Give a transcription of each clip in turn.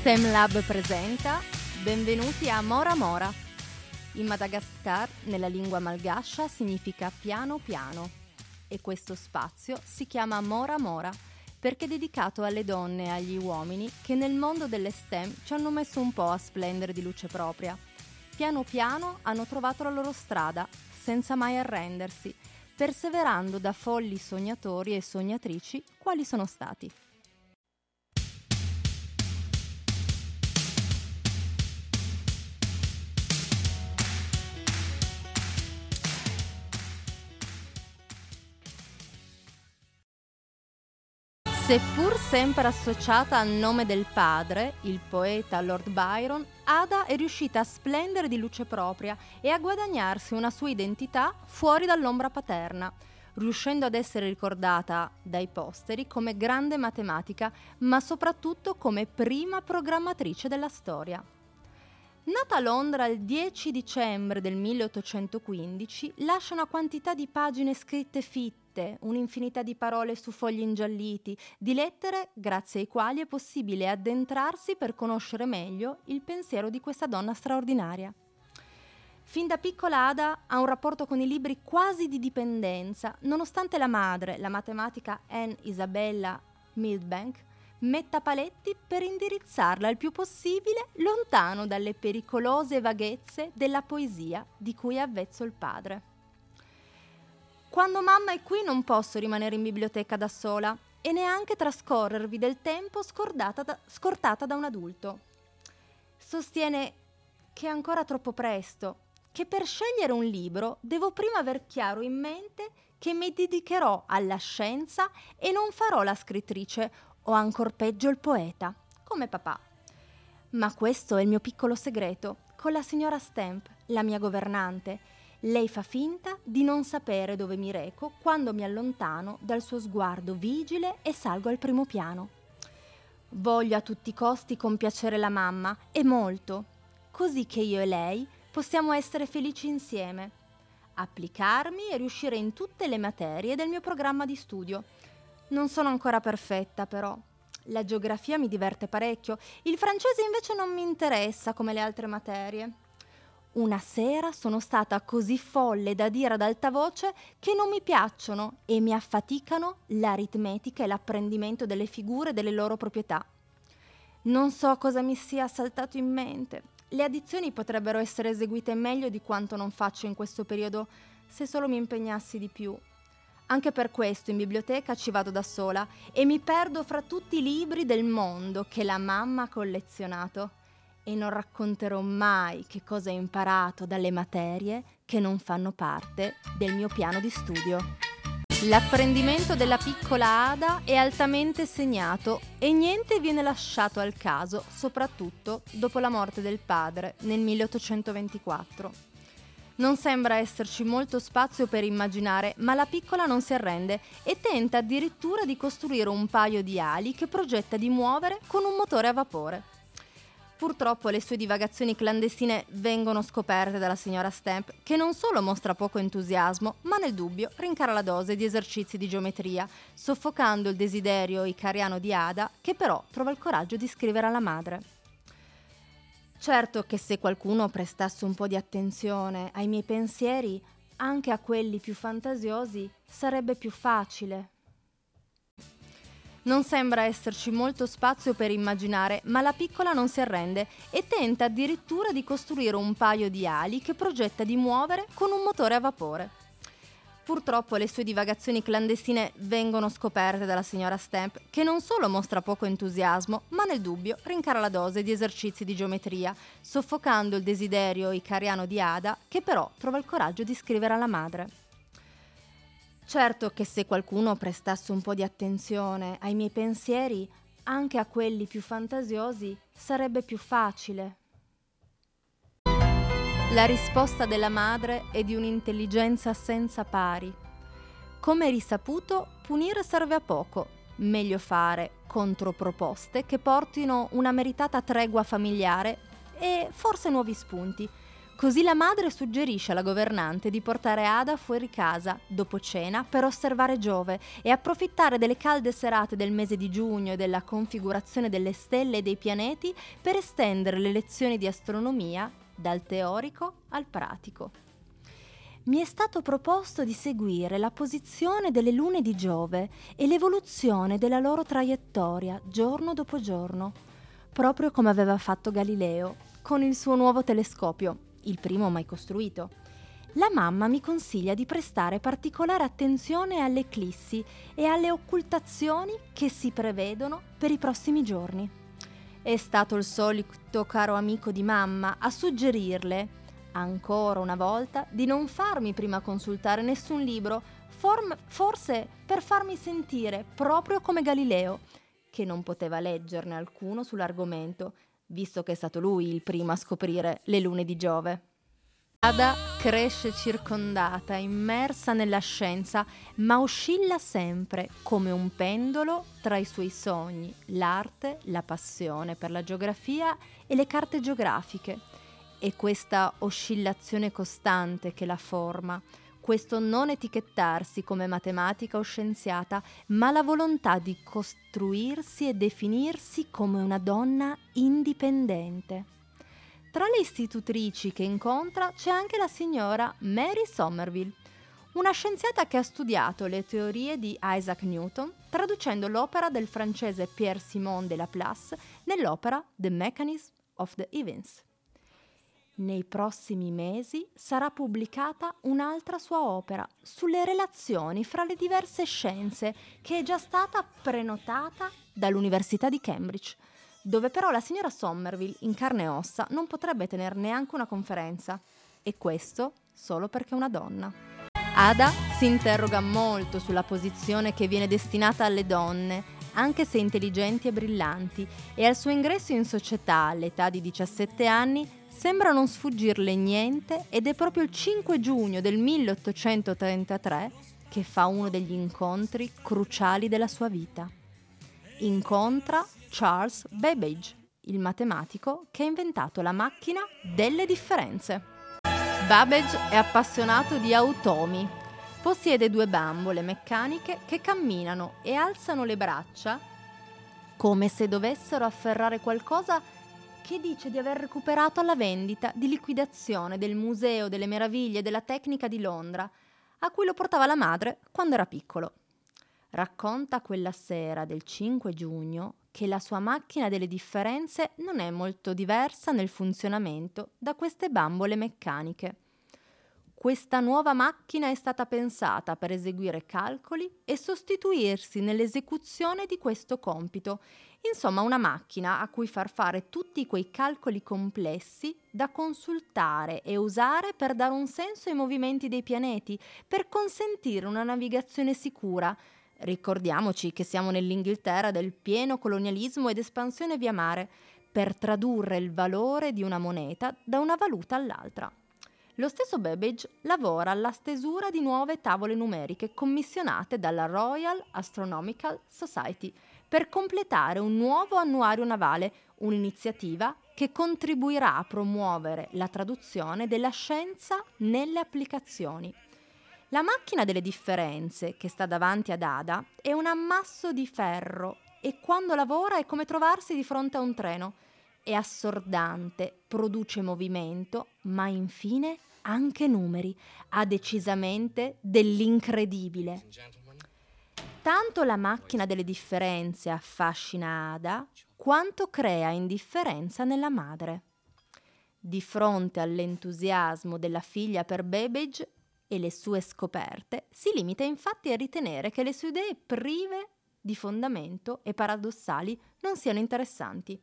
STEM Lab presenta Benvenuti a Mora Mora. In Madagascar, nella lingua malgascia, significa piano piano e questo spazio si chiama Mora Mora perché è dedicato alle donne e agli uomini che nel mondo delle STEM ci hanno messo un po' a splendere di luce propria. Piano piano hanno trovato la loro strada, senza mai arrendersi, perseverando da folli sognatori e sognatrici quali sono stati. Seppur sempre associata al nome del padre, il poeta Lord Byron, Ada è riuscita a splendere di luce propria e a guadagnarsi una sua identità fuori dall'ombra paterna, riuscendo ad essere ricordata dai posteri come grande matematica, ma soprattutto come prima programmatrice della storia. Nata a Londra il 10 dicembre del 1815, lascia una quantità di pagine scritte fitte, un'infinità di parole su fogli ingialliti, di lettere grazie ai quali è possibile addentrarsi per conoscere meglio il pensiero di questa donna straordinaria. Fin da piccola Ada ha un rapporto con i libri quasi di dipendenza, nonostante la madre, la matematica Anne Isabella Milbank, metta paletti per indirizzarla il più possibile lontano dalle pericolose vaghezze della poesia di cui è avvezzo il padre. Quando mamma è qui non posso rimanere in biblioteca da sola e neanche trascorrervi del tempo da, scortata da un adulto. Sostiene che è ancora troppo presto, che per scegliere un libro devo prima aver chiaro in mente che mi dedicherò alla scienza e non farò la scrittrice o ancor peggio il poeta, come papà. Ma questo è il mio piccolo segreto. Con la signora Stamp, la mia governante, lei fa finta di non sapere dove mi reco quando mi allontano dal suo sguardo vigile e salgo al primo piano. Voglio a tutti i costi compiacere la mamma, e molto, così che io e lei possiamo essere felici insieme, applicarmi e riuscire in tutte le materie del mio programma di studio non sono ancora perfetta, però. La geografia mi diverte parecchio, il francese invece non mi interessa come le altre materie. Una sera sono stata così folle da dire ad alta voce che non mi piacciono e mi affaticano l'aritmetica e l'apprendimento delle figure e delle loro proprietà. Non so cosa mi sia saltato in mente. Le addizioni potrebbero essere eseguite meglio di quanto non faccio in questo periodo se solo mi impegnassi di più. Anche per questo in biblioteca ci vado da sola e mi perdo fra tutti i libri del mondo che la mamma ha collezionato e non racconterò mai che cosa ho imparato dalle materie che non fanno parte del mio piano di studio. L'apprendimento della piccola Ada è altamente segnato e niente viene lasciato al caso, soprattutto dopo la morte del padre nel 1824. Non sembra esserci molto spazio per immaginare, ma la piccola non si arrende e tenta addirittura di costruire un paio di ali che progetta di muovere con un motore a vapore. Purtroppo le sue divagazioni clandestine vengono scoperte dalla signora Stamp, che non solo mostra poco entusiasmo, ma nel dubbio rincara la dose di esercizi di geometria, soffocando il desiderio icariano di Ada, che però trova il coraggio di scrivere alla madre. Certo che se qualcuno prestasse un po' di attenzione ai miei pensieri, anche a quelli più fantasiosi, sarebbe più facile. Non sembra esserci molto spazio per immaginare, ma la piccola non si arrende e tenta addirittura di costruire un paio di ali che progetta di muovere con un motore a vapore. Purtroppo le sue divagazioni clandestine vengono scoperte dalla signora Stamp, che non solo mostra poco entusiasmo, ma nel dubbio rincara la dose di esercizi di geometria, soffocando il desiderio icariano di Ada, che però trova il coraggio di scrivere alla madre. Certo che se qualcuno prestasse un po' di attenzione ai miei pensieri, anche a quelli più fantasiosi, sarebbe più facile, la risposta della madre è di un'intelligenza senza pari. Come risaputo, punire serve a poco, meglio fare controproposte che portino una meritata tregua familiare e forse nuovi spunti, Così la madre suggerisce alla governante di portare Ada fuori casa dopo cena per osservare Giove e approfittare delle calde serate del mese di giugno e della configurazione delle stelle e dei pianeti per estendere le lezioni di astronomia dal teorico al pratico. Mi è stato proposto di seguire la posizione delle lune di Giove e l'evoluzione della loro traiettoria giorno dopo giorno, proprio come aveva fatto Galileo con il suo nuovo telescopio il primo mai costruito. La mamma mi consiglia di prestare particolare attenzione alle eclissi e alle occultazioni che si prevedono per i prossimi giorni. È stato il solito caro amico di mamma a suggerirle, ancora una volta, di non farmi prima consultare nessun libro, form- forse per farmi sentire proprio come Galileo, che non poteva leggerne alcuno sull'argomento visto che è stato lui il primo a scoprire le lune di Giove. Ada cresce circondata, immersa nella scienza, ma oscilla sempre come un pendolo tra i suoi sogni, l'arte, la passione per la geografia e le carte geografiche. È questa oscillazione costante che la forma, questo non etichettarsi come matematica o scienziata, ma la volontà di costruirsi e definirsi come una donna indipendente. Tra le istitutrici che incontra c'è anche la signora Mary Somerville, una scienziata che ha studiato le teorie di Isaac Newton, traducendo l'opera del francese Pierre-Simon de Laplace nell'opera The Mechanism of the Events. Nei prossimi mesi sarà pubblicata un'altra sua opera sulle relazioni fra le diverse scienze che è già stata prenotata dall'Università di Cambridge, dove però la signora Somerville in carne e ossa non potrebbe tenere neanche una conferenza, e questo solo perché è una donna. Ada si interroga molto sulla posizione che viene destinata alle donne, anche se intelligenti e brillanti, e al suo ingresso in società all'età di 17 anni Sembra non sfuggirle niente ed è proprio il 5 giugno del 1833 che fa uno degli incontri cruciali della sua vita. Incontra Charles Babbage, il matematico che ha inventato la macchina delle differenze. Babbage è appassionato di automi. Possiede due bambole meccaniche che camminano e alzano le braccia come se dovessero afferrare qualcosa che dice di aver recuperato alla vendita di liquidazione del Museo delle Meraviglie della Tecnica di Londra, a cui lo portava la madre quando era piccolo. Racconta quella sera del 5 giugno che la sua macchina delle differenze non è molto diversa nel funzionamento da queste bambole meccaniche. Questa nuova macchina è stata pensata per eseguire calcoli e sostituirsi nell'esecuzione di questo compito Insomma, una macchina a cui far fare tutti quei calcoli complessi da consultare e usare per dare un senso ai movimenti dei pianeti, per consentire una navigazione sicura. Ricordiamoci che siamo nell'Inghilterra del pieno colonialismo ed espansione via mare, per tradurre il valore di una moneta da una valuta all'altra. Lo stesso Babbage lavora alla stesura di nuove tavole numeriche commissionate dalla Royal Astronomical Society per completare un nuovo annuario navale, un'iniziativa che contribuirà a promuovere la traduzione della scienza nelle applicazioni. La macchina delle differenze che sta davanti ad Ada è un ammasso di ferro e quando lavora è come trovarsi di fronte a un treno. È assordante, produce movimento, ma infine anche numeri. Ha decisamente dell'incredibile. Tanto la macchina delle differenze affascina Ada, quanto crea indifferenza nella madre. Di fronte all'entusiasmo della figlia per Babbage e le sue scoperte, si limita infatti a ritenere che le sue idee prive di fondamento e paradossali non siano interessanti.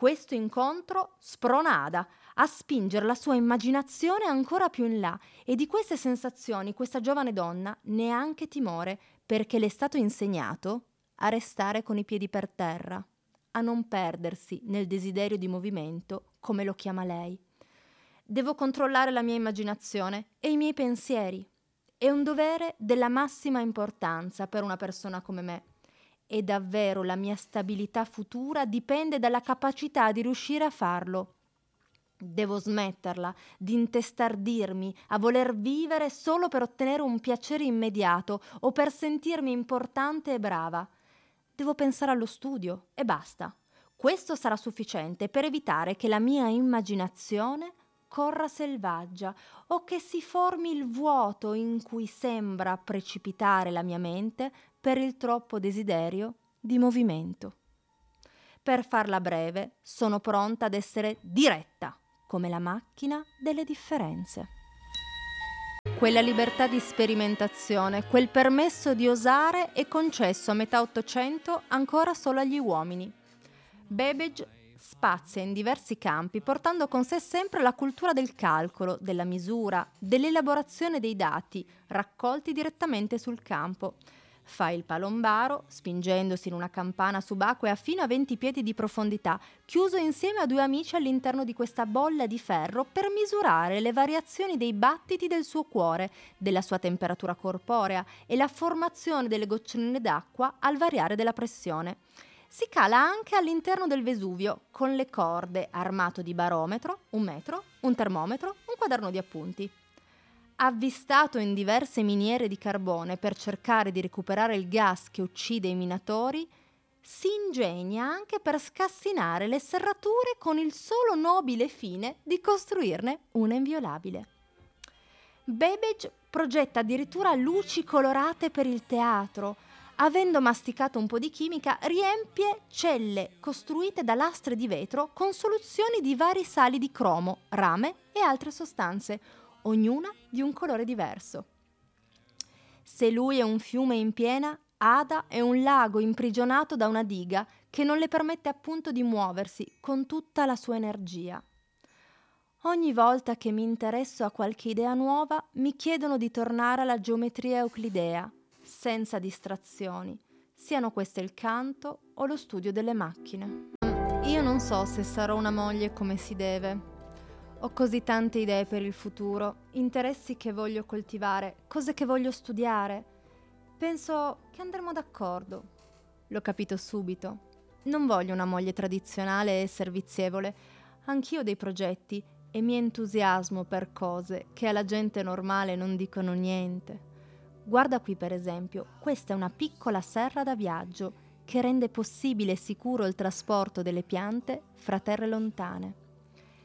Questo incontro sprona Ada a spingere la sua immaginazione ancora più in là e di queste sensazioni questa giovane donna neanche timore perché le è stato insegnato a restare con i piedi per terra, a non perdersi nel desiderio di movimento, come lo chiama lei. Devo controllare la mia immaginazione e i miei pensieri. È un dovere della massima importanza per una persona come me. E davvero la mia stabilità futura dipende dalla capacità di riuscire a farlo. Devo smetterla di intestardirmi a voler vivere solo per ottenere un piacere immediato o per sentirmi importante e brava. Devo pensare allo studio e basta. Questo sarà sufficiente per evitare che la mia immaginazione corra selvaggia o che si formi il vuoto in cui sembra precipitare la mia mente per il troppo desiderio di movimento. Per farla breve, sono pronta ad essere diretta come la macchina delle differenze. Quella libertà di sperimentazione, quel permesso di osare è concesso a metà Ottocento ancora solo agli uomini. Babbage spazia in diversi campi, portando con sé sempre la cultura del calcolo, della misura, dell'elaborazione dei dati raccolti direttamente sul campo, Fa il palombaro, spingendosi in una campana subacquea fino a 20 piedi di profondità, chiuso insieme a due amici all'interno di questa bolla di ferro per misurare le variazioni dei battiti del suo cuore, della sua temperatura corporea e la formazione delle goccioline d'acqua al variare della pressione. Si cala anche all'interno del Vesuvio, con le corde, armato di barometro, un metro, un termometro, un quaderno di appunti avvistato in diverse miniere di carbone per cercare di recuperare il gas che uccide i minatori, si ingegna anche per scassinare le serrature con il solo nobile fine di costruirne una inviolabile. Babbage progetta addirittura luci colorate per il teatro, avendo masticato un po' di chimica, riempie celle costruite da lastre di vetro con soluzioni di vari sali di cromo, rame e altre sostanze, ognuna di un colore diverso. Se lui è un fiume in piena, Ada è un lago imprigionato da una diga che non le permette appunto di muoversi con tutta la sua energia. Ogni volta che mi interesso a qualche idea nuova, mi chiedono di tornare alla geometria euclidea, senza distrazioni, siano queste il canto o lo studio delle macchine. Io non so se sarò una moglie come si deve, ho così tante idee per il futuro, interessi che voglio coltivare, cose che voglio studiare. Penso che andremo d'accordo. L'ho capito subito. Non voglio una moglie tradizionale e servizievole. Anch'io ho dei progetti e mi entusiasmo per cose che alla gente normale non dicono niente. Guarda qui per esempio, questa è una piccola serra da viaggio che rende possibile e sicuro il trasporto delle piante fra terre lontane.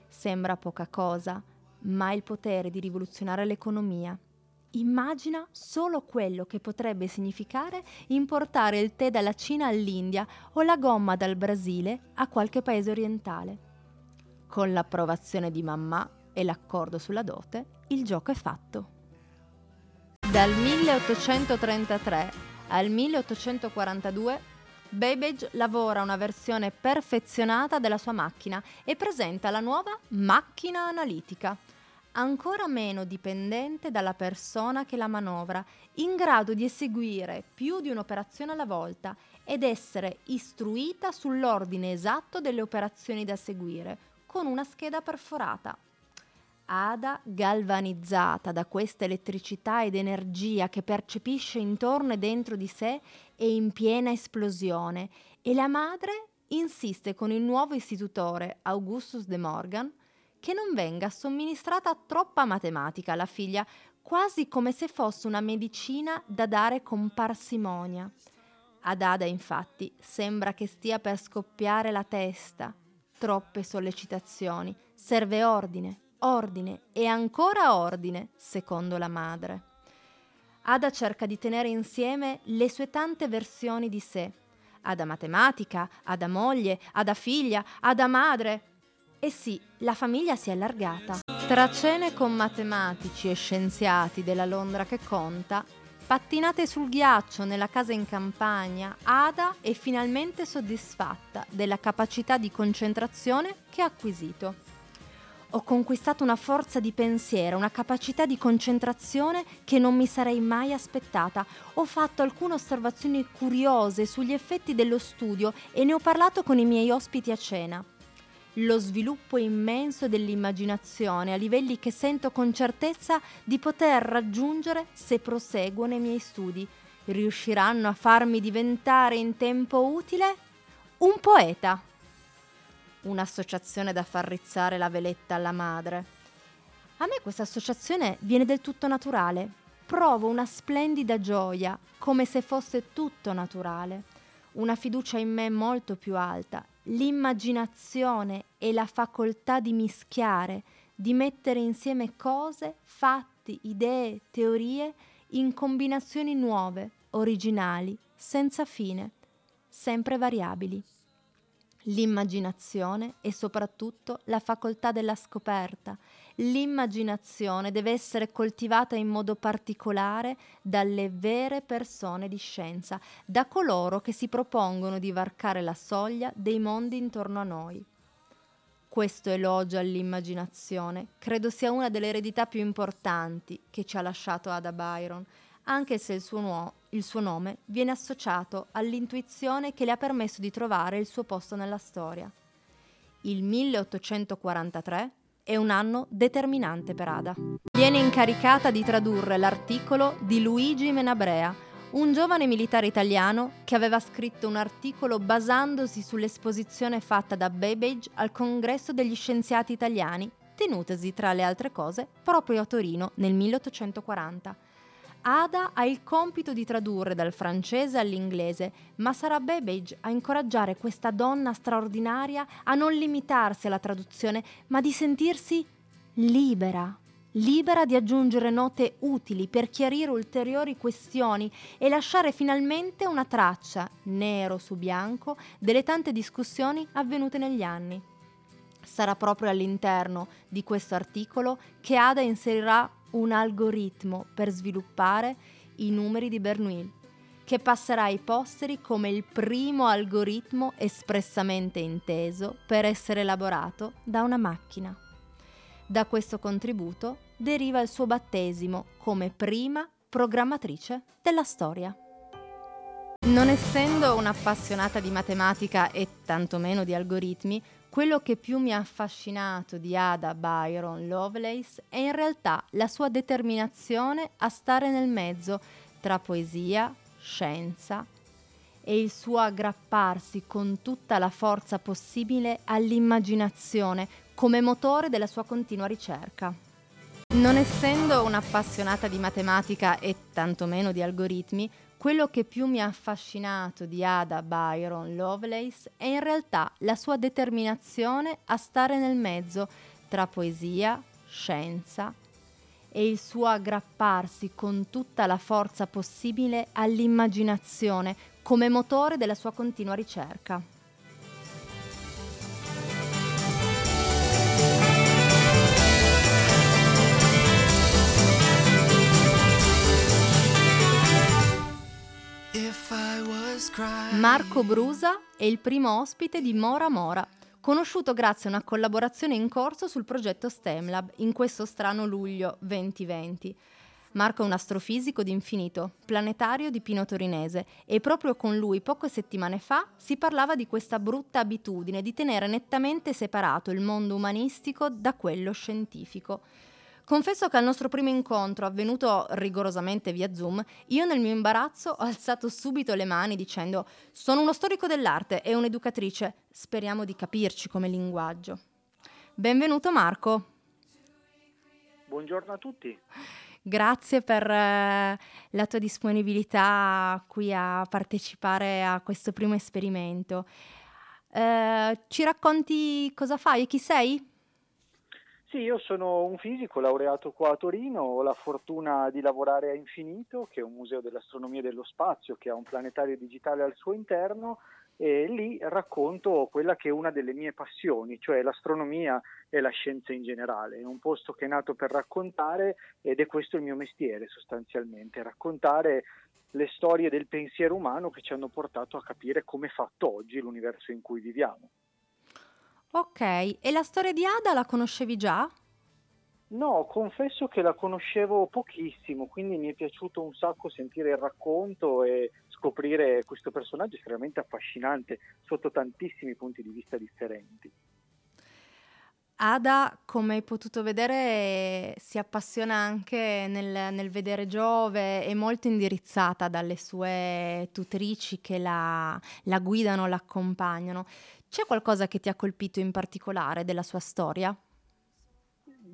Sembra poca cosa, ma ha il potere di rivoluzionare l'economia. Immagina solo quello che potrebbe significare importare il tè dalla Cina all'India o la gomma dal Brasile a qualche paese orientale. Con l'approvazione di mamma e l'accordo sulla dote, il gioco è fatto. Dal 1833 al 1842 Babbage lavora una versione perfezionata della sua macchina e presenta la nuova macchina analitica, ancora meno dipendente dalla persona che la manovra, in grado di eseguire più di un'operazione alla volta ed essere istruita sull'ordine esatto delle operazioni da seguire, con una scheda perforata. Ada, galvanizzata da questa elettricità ed energia che percepisce intorno e dentro di sé, è in piena esplosione e la madre insiste con il nuovo istitutore Augustus de Morgan che non venga somministrata troppa matematica alla figlia, quasi come se fosse una medicina da dare con parsimonia. Ad Ada, infatti, sembra che stia per scoppiare la testa. Troppe sollecitazioni. Serve ordine, ordine e ancora ordine, secondo la madre. Ada cerca di tenere insieme le sue tante versioni di sé. Ada matematica, Ada moglie, Ada figlia, Ada madre. E sì, la famiglia si è allargata. Tra cene con matematici e scienziati della Londra che conta, pattinate sul ghiaccio nella casa in campagna, Ada è finalmente soddisfatta della capacità di concentrazione che ha acquisito ho conquistato una forza di pensiero, una capacità di concentrazione che non mi sarei mai aspettata. Ho fatto alcune osservazioni curiose sugli effetti dello studio e ne ho parlato con i miei ospiti a cena. Lo sviluppo immenso dell'immaginazione a livelli che sento con certezza di poter raggiungere se proseguo nei miei studi. Riusciranno a farmi diventare in tempo utile un poeta. Un'associazione da far rizzare la veletta alla madre. A me questa associazione viene del tutto naturale. Provo una splendida gioia, come se fosse tutto naturale. Una fiducia in me molto più alta, l'immaginazione e la facoltà di mischiare, di mettere insieme cose, fatti, idee, teorie in combinazioni nuove, originali, senza fine, sempre variabili l'immaginazione e soprattutto la facoltà della scoperta. L'immaginazione deve essere coltivata in modo particolare dalle vere persone di scienza, da coloro che si propongono di varcare la soglia dei mondi intorno a noi. Questo elogio all'immaginazione credo sia una delle eredità più importanti che ci ha lasciato Ada Byron, anche se il suo, nuo- il suo nome viene associato all'intuizione che le ha permesso di trovare il suo posto nella storia. Il 1843 è un anno determinante per Ada. Viene incaricata di tradurre l'articolo di Luigi Menabrea, un giovane militare italiano che aveva scritto un articolo basandosi sull'esposizione fatta da Babbage al Congresso degli Scienziati Italiani, tenutasi tra le altre cose proprio a Torino nel 1840. Ada ha il compito di tradurre dal francese all'inglese, ma sarà Babbage a incoraggiare questa donna straordinaria a non limitarsi alla traduzione, ma di sentirsi libera, libera di aggiungere note utili per chiarire ulteriori questioni e lasciare finalmente una traccia, nero su bianco, delle tante discussioni avvenute negli anni. Sarà proprio all'interno di questo articolo che Ada inserirà un algoritmo per sviluppare i numeri di Bernoulli, che passerà ai posteri come il primo algoritmo espressamente inteso per essere elaborato da una macchina. Da questo contributo deriva il suo battesimo come prima programmatrice della storia. Non essendo un'appassionata di matematica e tantomeno di algoritmi, quello che più mi ha affascinato di Ada Byron Lovelace è in realtà la sua determinazione a stare nel mezzo tra poesia, scienza e il suo aggrapparsi con tutta la forza possibile all'immaginazione come motore della sua continua ricerca. Non essendo un'appassionata di matematica e tantomeno di algoritmi, quello che più mi ha affascinato di Ada Byron Lovelace è in realtà la sua determinazione a stare nel mezzo tra poesia, scienza e il suo aggrapparsi con tutta la forza possibile all'immaginazione come motore della sua continua ricerca. Marco Brusa è il primo ospite di Mora Mora, conosciuto grazie a una collaborazione in corso sul progetto STEMLab in questo strano luglio 2020. Marco è un astrofisico di infinito, planetario di Pino Torinese e proprio con lui poche settimane fa si parlava di questa brutta abitudine di tenere nettamente separato il mondo umanistico da quello scientifico. Confesso che al nostro primo incontro, avvenuto rigorosamente via Zoom, io nel mio imbarazzo ho alzato subito le mani dicendo sono uno storico dell'arte e un'educatrice, speriamo di capirci come linguaggio. Benvenuto Marco. Buongiorno a tutti. Grazie per eh, la tua disponibilità qui a partecipare a questo primo esperimento. Eh, ci racconti cosa fai e chi sei? Sì, io sono un fisico laureato qua a Torino, ho la fortuna di lavorare a Infinito, che è un museo dell'astronomia e dello spazio che ha un planetario digitale al suo interno e lì racconto quella che è una delle mie passioni, cioè l'astronomia e la scienza in generale. È un posto che è nato per raccontare ed è questo il mio mestiere sostanzialmente, raccontare le storie del pensiero umano che ci hanno portato a capire come è fatto oggi l'universo in cui viviamo. Ok, e la storia di Ada la conoscevi già? No, confesso che la conoscevo pochissimo, quindi mi è piaciuto un sacco sentire il racconto e scoprire questo personaggio estremamente affascinante sotto tantissimi punti di vista differenti. Ada, come hai potuto vedere, si appassiona anche nel, nel, vedere Giove, è molto indirizzata dalle sue tutrici che la, la guidano, l'accompagnano. C'è qualcosa che ti ha colpito in particolare della sua storia?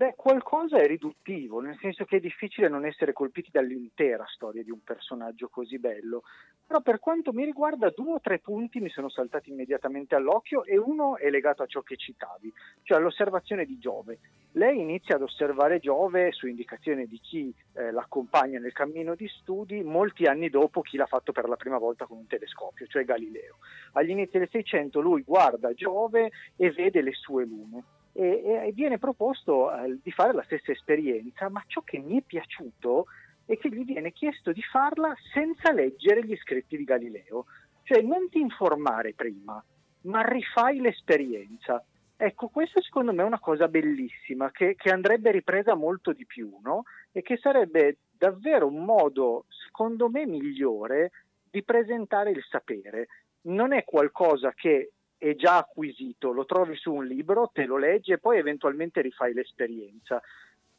Beh, qualcosa è riduttivo, nel senso che è difficile non essere colpiti dall'intera storia di un personaggio così bello. Però per quanto mi riguarda due o tre punti mi sono saltati immediatamente all'occhio e uno è legato a ciò che citavi, cioè all'osservazione di Giove. Lei inizia ad osservare Giove su indicazione di chi eh, l'accompagna nel cammino di studi molti anni dopo chi l'ha fatto per la prima volta con un telescopio, cioè Galileo. Agli inizi del Seicento lui guarda Giove e vede le sue lune e, e viene proposto eh, di fare la stessa esperienza, ma ciò che mi è piaciuto è che gli viene chiesto di farla senza leggere gli scritti di Galileo, cioè non ti informare prima, ma rifai l'esperienza. Ecco, questa secondo me è una cosa bellissima che, che andrebbe ripresa molto di più no? e che sarebbe davvero un modo, secondo me, migliore di presentare il sapere. Non è qualcosa che è già acquisito, lo trovi su un libro, te lo leggi e poi eventualmente rifai l'esperienza.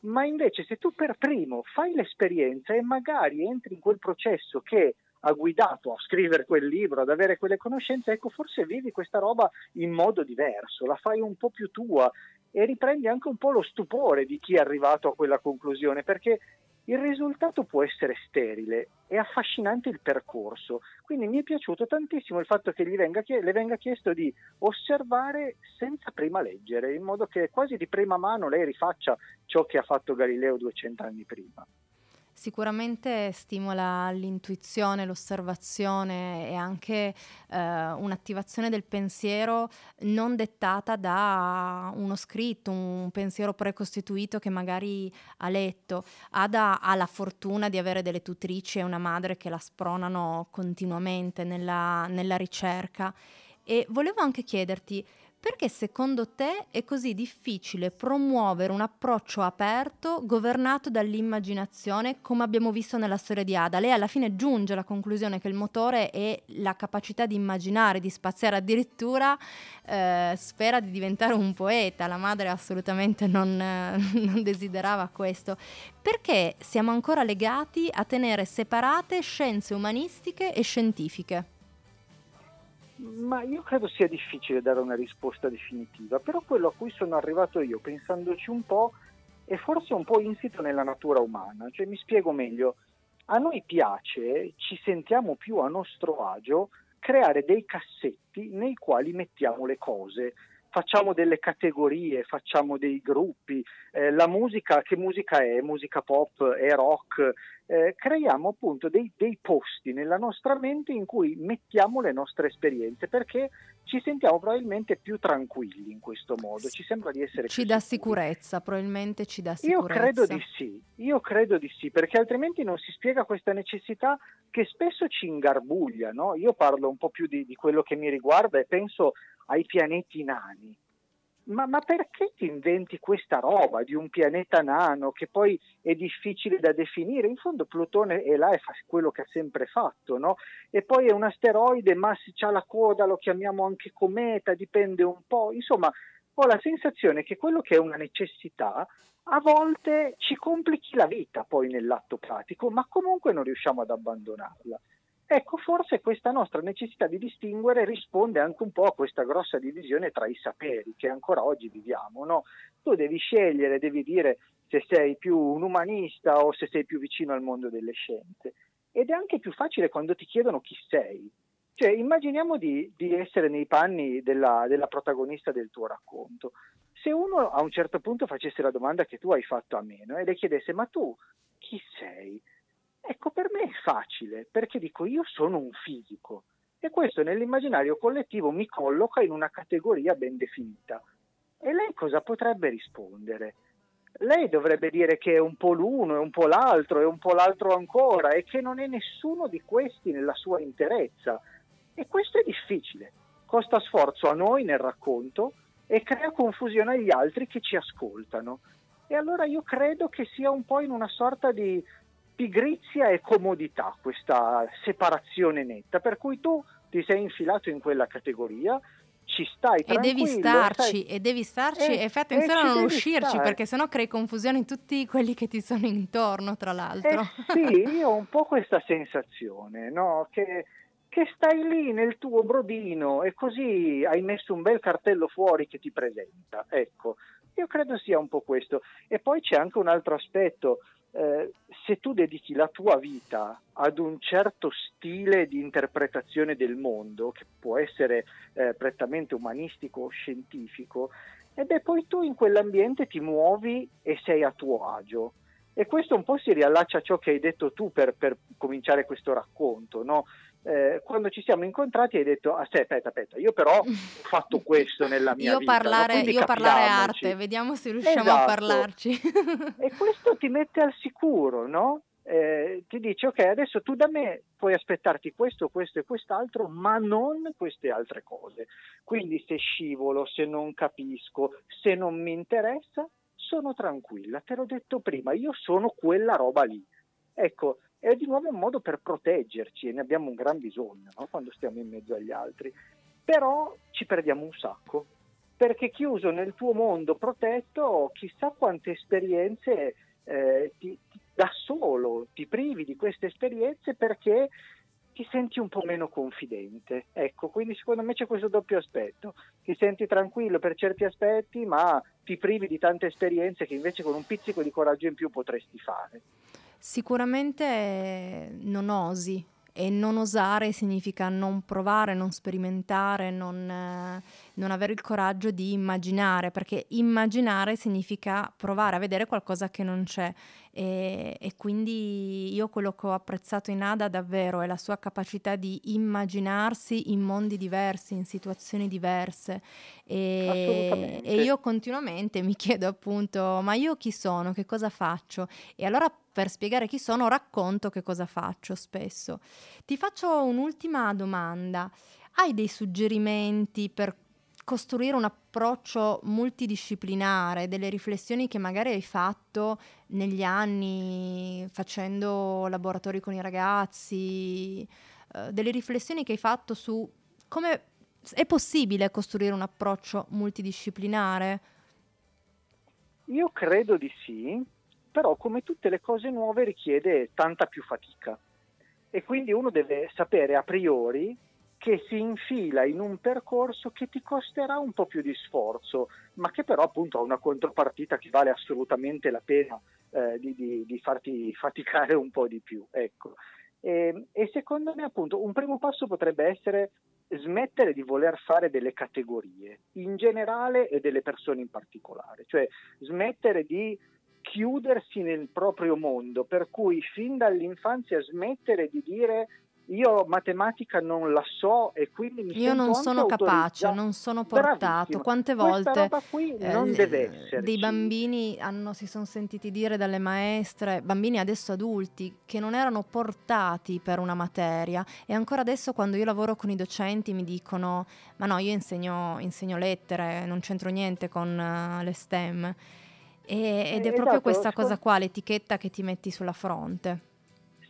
Ma invece se tu per primo fai l'esperienza e magari entri in quel processo che ha guidato a scrivere quel libro, ad avere quelle conoscenze, ecco forse vivi questa roba in modo diverso, la fai un po' più tua e riprendi anche un po' lo stupore di chi è arrivato a quella conclusione, perché il risultato può essere sterile, è affascinante il percorso, quindi mi è piaciuto tantissimo il fatto che venga, le venga chiesto di osservare senza prima leggere, in modo che quasi di prima mano lei rifaccia ciò che ha fatto Galileo 200 anni prima. Sicuramente stimola l'intuizione, l'osservazione e anche eh, un'attivazione del pensiero non dettata da uno scritto, un pensiero precostituito che magari ha letto. Ada ha la fortuna di avere delle tutrici e una madre che la spronano continuamente nella, nella ricerca. E volevo anche chiederti, perché secondo te è così difficile promuovere un approccio aperto, governato dall'immaginazione, come abbiamo visto nella storia di Ada? Lei alla fine giunge alla conclusione che il motore è la capacità di immaginare, di spaziare, addirittura eh, spera di diventare un poeta. La madre assolutamente non, eh, non desiderava questo. Perché siamo ancora legati a tenere separate scienze umanistiche e scientifiche? Ma io credo sia difficile dare una risposta definitiva, però quello a cui sono arrivato io, pensandoci un po', è forse un po' insito nella natura umana. Cioè, mi spiego meglio, a noi piace, ci sentiamo più a nostro agio, creare dei cassetti nei quali mettiamo le cose. Facciamo delle categorie, facciamo dei gruppi, eh, la musica, che musica è? Musica pop, è rock, eh, creiamo appunto dei, dei, posti nella nostra mente in cui mettiamo le nostre esperienze perché ci sentiamo probabilmente più tranquilli in questo modo, ci sembra di essere ci dà sicurezza, probabilmente ci dà sicurezza. Io credo di sì, io credo di sì, perché altrimenti non si spiega questa necessità che spesso ci ingarbuglia, no? Io parlo un po' più di, di quello che mi riguarda e penso ai pianeti nani ma, ma, perché ti inventi questa roba di un pianeta nano che poi è difficile da definire? In fondo Plutone è là e fa quello che ha sempre fatto, no? E poi è un asteroide, ma se ha la coda lo chiamiamo anche cometa, dipende un po'. Insomma, ho la sensazione che quello che è una necessità a volte ci complichi la vita poi nell'atto pratico, ma comunque non riusciamo ad abbandonarla. Ecco, forse questa nostra necessità di distinguere risponde anche un po' a questa grossa divisione tra i saperi che ancora oggi viviamo. No? Tu devi scegliere, devi dire se sei più un umanista o se sei più vicino al mondo delle scienze. Ed è anche più facile quando ti chiedono chi sei. Cioè, immaginiamo di, di essere nei panni della, della protagonista del tuo racconto. Se uno a un certo punto facesse la domanda che tu hai fatto a me no? e le chiedesse ma tu chi sei? Ecco, per me è facile, perché dico io sono un fisico e questo nell'immaginario collettivo mi colloca in una categoria ben definita. E lei cosa potrebbe rispondere? Lei dovrebbe dire che è un po' l'uno, è un po' l'altro, è un po' l'altro ancora e che non è nessuno di questi nella sua interezza. E questo è difficile, costa sforzo a noi nel racconto e crea confusione agli altri che ci ascoltano. E allora io credo che sia un po' in una sorta di pigrizia e comodità questa separazione netta, per cui tu ti sei infilato in quella categoria, ci stai e devi starci stai... e devi starci e, e fai attenzione a non uscirci stare. perché sennò crei confusione in tutti quelli che ti sono intorno tra l'altro eh sì io ho un po' questa sensazione no? che che stai lì nel tuo brodino e così hai messo un bel cartello fuori che ti presenta. Ecco, io credo sia un po' questo. E poi c'è anche un altro aspetto. Tu dedichi la tua vita ad un certo stile di interpretazione del mondo, che può essere eh, prettamente umanistico o scientifico, e beh, poi tu in quell'ambiente ti muovi e sei a tuo agio. E questo un po' si riallaccia a ciò che hai detto tu per, per cominciare questo racconto, no? Eh, quando ci siamo incontrati hai detto aspetta, aspetta, io però ho fatto questo nella mia io vita. Parlare, no? Io parlare arte, vediamo se riusciamo esatto. a parlarci. e questo ti mette al sicuro, no? Eh, ti dice ok, adesso tu da me puoi aspettarti questo, questo e quest'altro, ma non queste altre cose. Quindi se scivolo, se non capisco, se non mi interessa, sono tranquilla. Te l'ho detto prima, io sono quella roba lì. Ecco, è di nuovo un modo per proteggerci e ne abbiamo un gran bisogno no? quando stiamo in mezzo agli altri. Però ci perdiamo un sacco, perché chiuso nel tuo mondo protetto, chissà quante esperienze eh, ti, ti, da solo ti privi di queste esperienze perché ti senti un po' meno confidente. Ecco, quindi secondo me c'è questo doppio aspetto. Ti senti tranquillo per certi aspetti, ma ti privi di tante esperienze che invece con un pizzico di coraggio in più potresti fare. Sicuramente non osi e non osare significa non provare, non sperimentare, non, eh, non, avere il coraggio di immaginare, perché immaginare significa provare a vedere qualcosa che non c'è. E, e, quindi io quello che ho apprezzato in Ada davvero è la sua capacità di immaginarsi in mondi diversi, in situazioni diverse. E, e io continuamente mi chiedo appunto, ma io chi sono, che cosa faccio? E allora per spiegare chi sono racconto che cosa faccio spesso. Ti faccio un'ultima domanda. Hai dei suggerimenti per costruire un approccio multidisciplinare, delle riflessioni che magari hai fatto negli anni facendo laboratori con i ragazzi, eh, delle riflessioni che hai fatto su come è possibile costruire un approccio multidisciplinare? Io credo di sì, però come tutte le cose nuove richiede tanta più fatica e quindi uno deve sapere a priori che si infila in un percorso che ti costerà un po' più di sforzo, ma che però appunto ha una contropartita che vale assolutamente la pena eh, di, di, di, farti faticare un po' di più. Ecco. E, e secondo me appunto un primo passo potrebbe essere smettere di voler fare delle categorie in generale e delle persone in particolare, cioè smettere di chiudersi nel proprio mondo, per cui fin dall'infanzia smettere di dire io matematica non la so e quindi mi io non sono capace, non sono portato. Bravissima. Quante volte qui non eh, deve essere. Dei bambini hanno, si sono sentiti dire dalle maestre, bambini adesso adulti, che non erano portati per una materia e ancora adesso quando io lavoro con i docenti mi dicono ma no, io insegno, insegno lettere, non c'entro niente con uh, le STEM. E, ed è esatto, proprio questa cosa qua, l'etichetta che ti metti sulla fronte.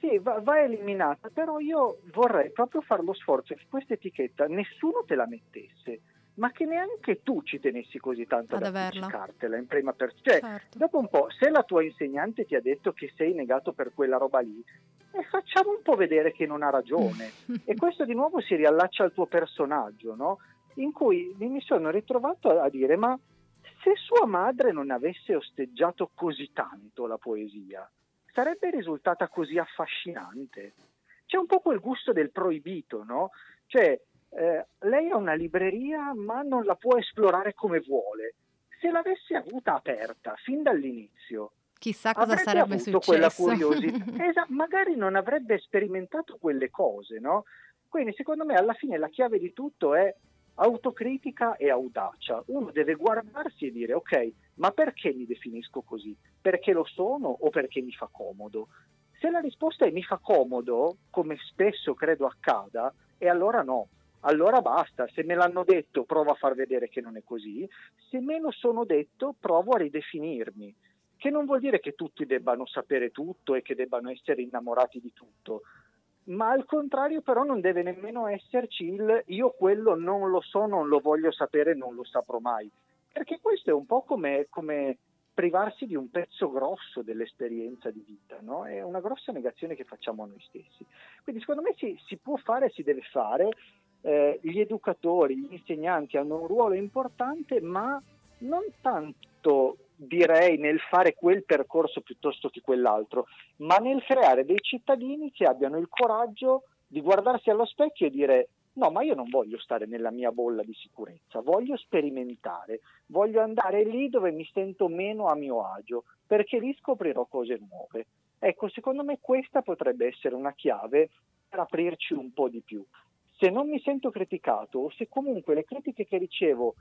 Sì, va, va, eliminata, però io vorrei proprio fare lo sforzo che questa etichetta nessuno te la mettesse, ma che neanche tu ci tenessi così tanto Ad appiccicartela in prima persona. Cioè, certo. dopo un po', se la tua insegnante ti ha detto che sei negato per quella roba lì, eh, facciamo un po' vedere che non ha ragione. e questo di nuovo si riallaccia al tuo personaggio, no? In cui mi sono ritrovato a dire, ma se sua madre non avesse osteggiato così tanto la poesia, sarebbe risultata così affascinante. C'è un po' quel gusto del proibito, no? Cioè, eh, lei ha una libreria ma non la può esplorare come vuole. Se l'avesse avuta aperta fin dall'inizio, chissà cosa sarebbe successo. Quella curiosità. esatto, magari non avrebbe sperimentato quelle cose, no? Quindi secondo me alla fine la chiave di tutto è autocritica e audacia. Uno deve guardarsi e dire ok, ma perché mi definisco così? Perché lo sono o perché mi fa comodo? Se la risposta è mi fa comodo, come spesso credo accada, e allora no. Allora basta, se me l'hanno detto provo a far vedere che non è così, se me lo sono detto provo a ridefinirmi, che non vuol dire che tutti debbano sapere tutto e che debbano essere innamorati di tutto, ma al contrario però non deve nemmeno esserci il io quello non lo so, non lo voglio sapere, non lo saprò mai, perché questo è un po' come, come privarsi di un pezzo grosso dell'esperienza di vita, no? è una grossa negazione che facciamo a noi stessi. Quindi secondo me si, si può fare, si deve fare, eh, gli educatori, gli insegnanti hanno un ruolo importante, ma non tanto direi nel fare quel percorso piuttosto che quell'altro, ma nel creare dei cittadini che abbiano il coraggio di guardarsi allo specchio e dire no, ma io non voglio stare nella mia bolla di sicurezza, voglio sperimentare, voglio andare lì dove mi sento meno a mio agio, perché lì scoprirò cose nuove. Ecco, secondo me questa potrebbe essere una chiave per aprirci un po' di più. Se non mi sento criticato o se comunque le critiche che ricevo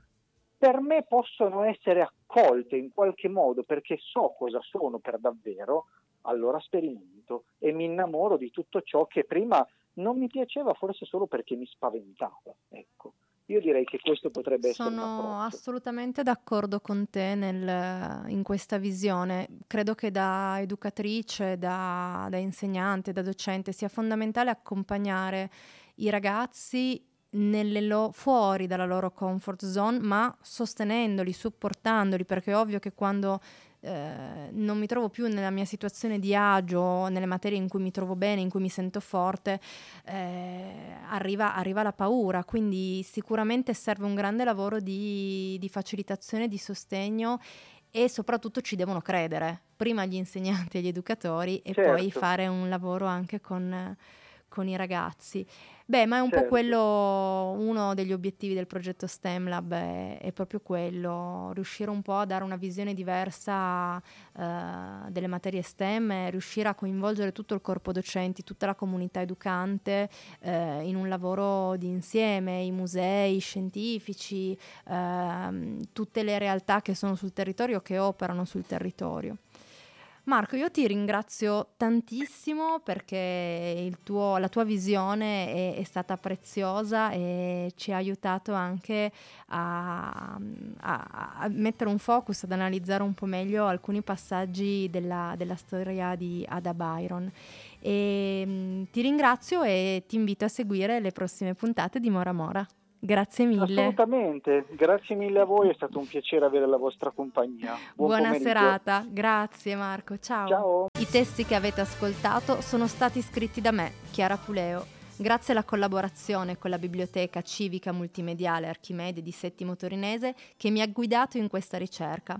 per me possono essere accolte in qualche modo perché so cosa sono per davvero, allora sperimento e mi innamoro di tutto ciò che prima non mi piaceva forse solo perché mi spaventava. Ecco. Io direi che questo potrebbe Sono essere Sono assolutamente d'accordo con te nel, in questa visione. Credo che da educatrice, da, da insegnante, da docente sia fondamentale accompagnare i ragazzi lo- fuori dalla loro comfort zone, ma sostenendoli, supportandoli, perché è ovvio che quando eh, non mi trovo più nella mia situazione di agio, nelle materie in cui mi trovo bene, in cui mi sento forte, eh, arriva, arriva, la paura. Quindi sicuramente serve un grande lavoro di, di facilitazione, di sostegno e soprattutto ci devono credere, prima gli insegnanti e gli educatori e certo. poi fare un lavoro anche con, con i ragazzi. Beh, ma è un certo. po' quello, uno degli obiettivi del progetto STEM Lab è, è, proprio quello, riuscire un po' a dare una visione diversa uh, delle materie STEM, riuscire a coinvolgere tutto il corpo docenti, tutta la comunità educante uh, in un lavoro di insieme, i musei, i scientifici, uh, tutte le realtà che sono sul territorio, che operano sul territorio. Marco, io ti ringrazio tantissimo perché tuo, la tua visione è, è, stata preziosa e ci ha aiutato anche a, a, a, mettere un focus, ad analizzare un po' meglio alcuni passaggi della, della storia di Ada Byron. E, mh, ti ringrazio e ti invito a seguire le prossime puntate di Mora Mora. Grazie mille. Assolutamente, grazie mille a voi, è stato un piacere avere la vostra compagnia. Buon Buona pomeriggio. serata, grazie Marco, ciao. Ciao. I testi che avete ascoltato sono stati scritti da me, Chiara Puleo, grazie alla collaborazione con la Biblioteca Civica Multimediale Archimede di Settimo Torinese che mi ha guidato in questa ricerca.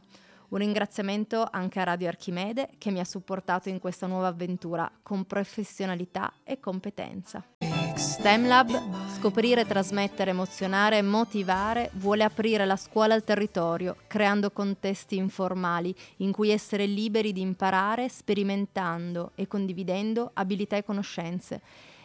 Un ringraziamento anche a Radio Archimede che mi ha supportato in questa nuova avventura con professionalità e competenza. STEMLab, scoprire, trasmettere, emozionare e motivare, vuole aprire la scuola al territorio, creando contesti informali in cui essere liberi di imparare, sperimentando e condividendo abilità e conoscenze.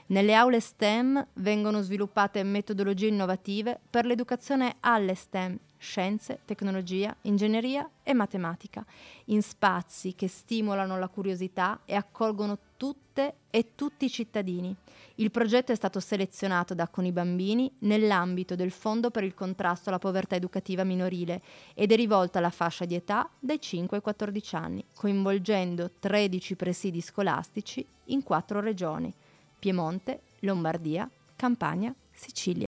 Nelle aule STEM vengono sviluppate metodologie innovative per l'educazione alle STEM, scienze, tecnologia, ingegneria e matematica, in spazi che stimolano la curiosità e accolgono tutte e tutti i cittadini. Il progetto è stato selezionato da Con i bambini nell'ambito del Fondo per il contrasto alla povertà educativa minorile ed è rivolto alla fascia di età dai 5 ai 14 anni, coinvolgendo 13 presidi scolastici in quattro regioni: Piemonte, Lombardia, Campania, Sicilia.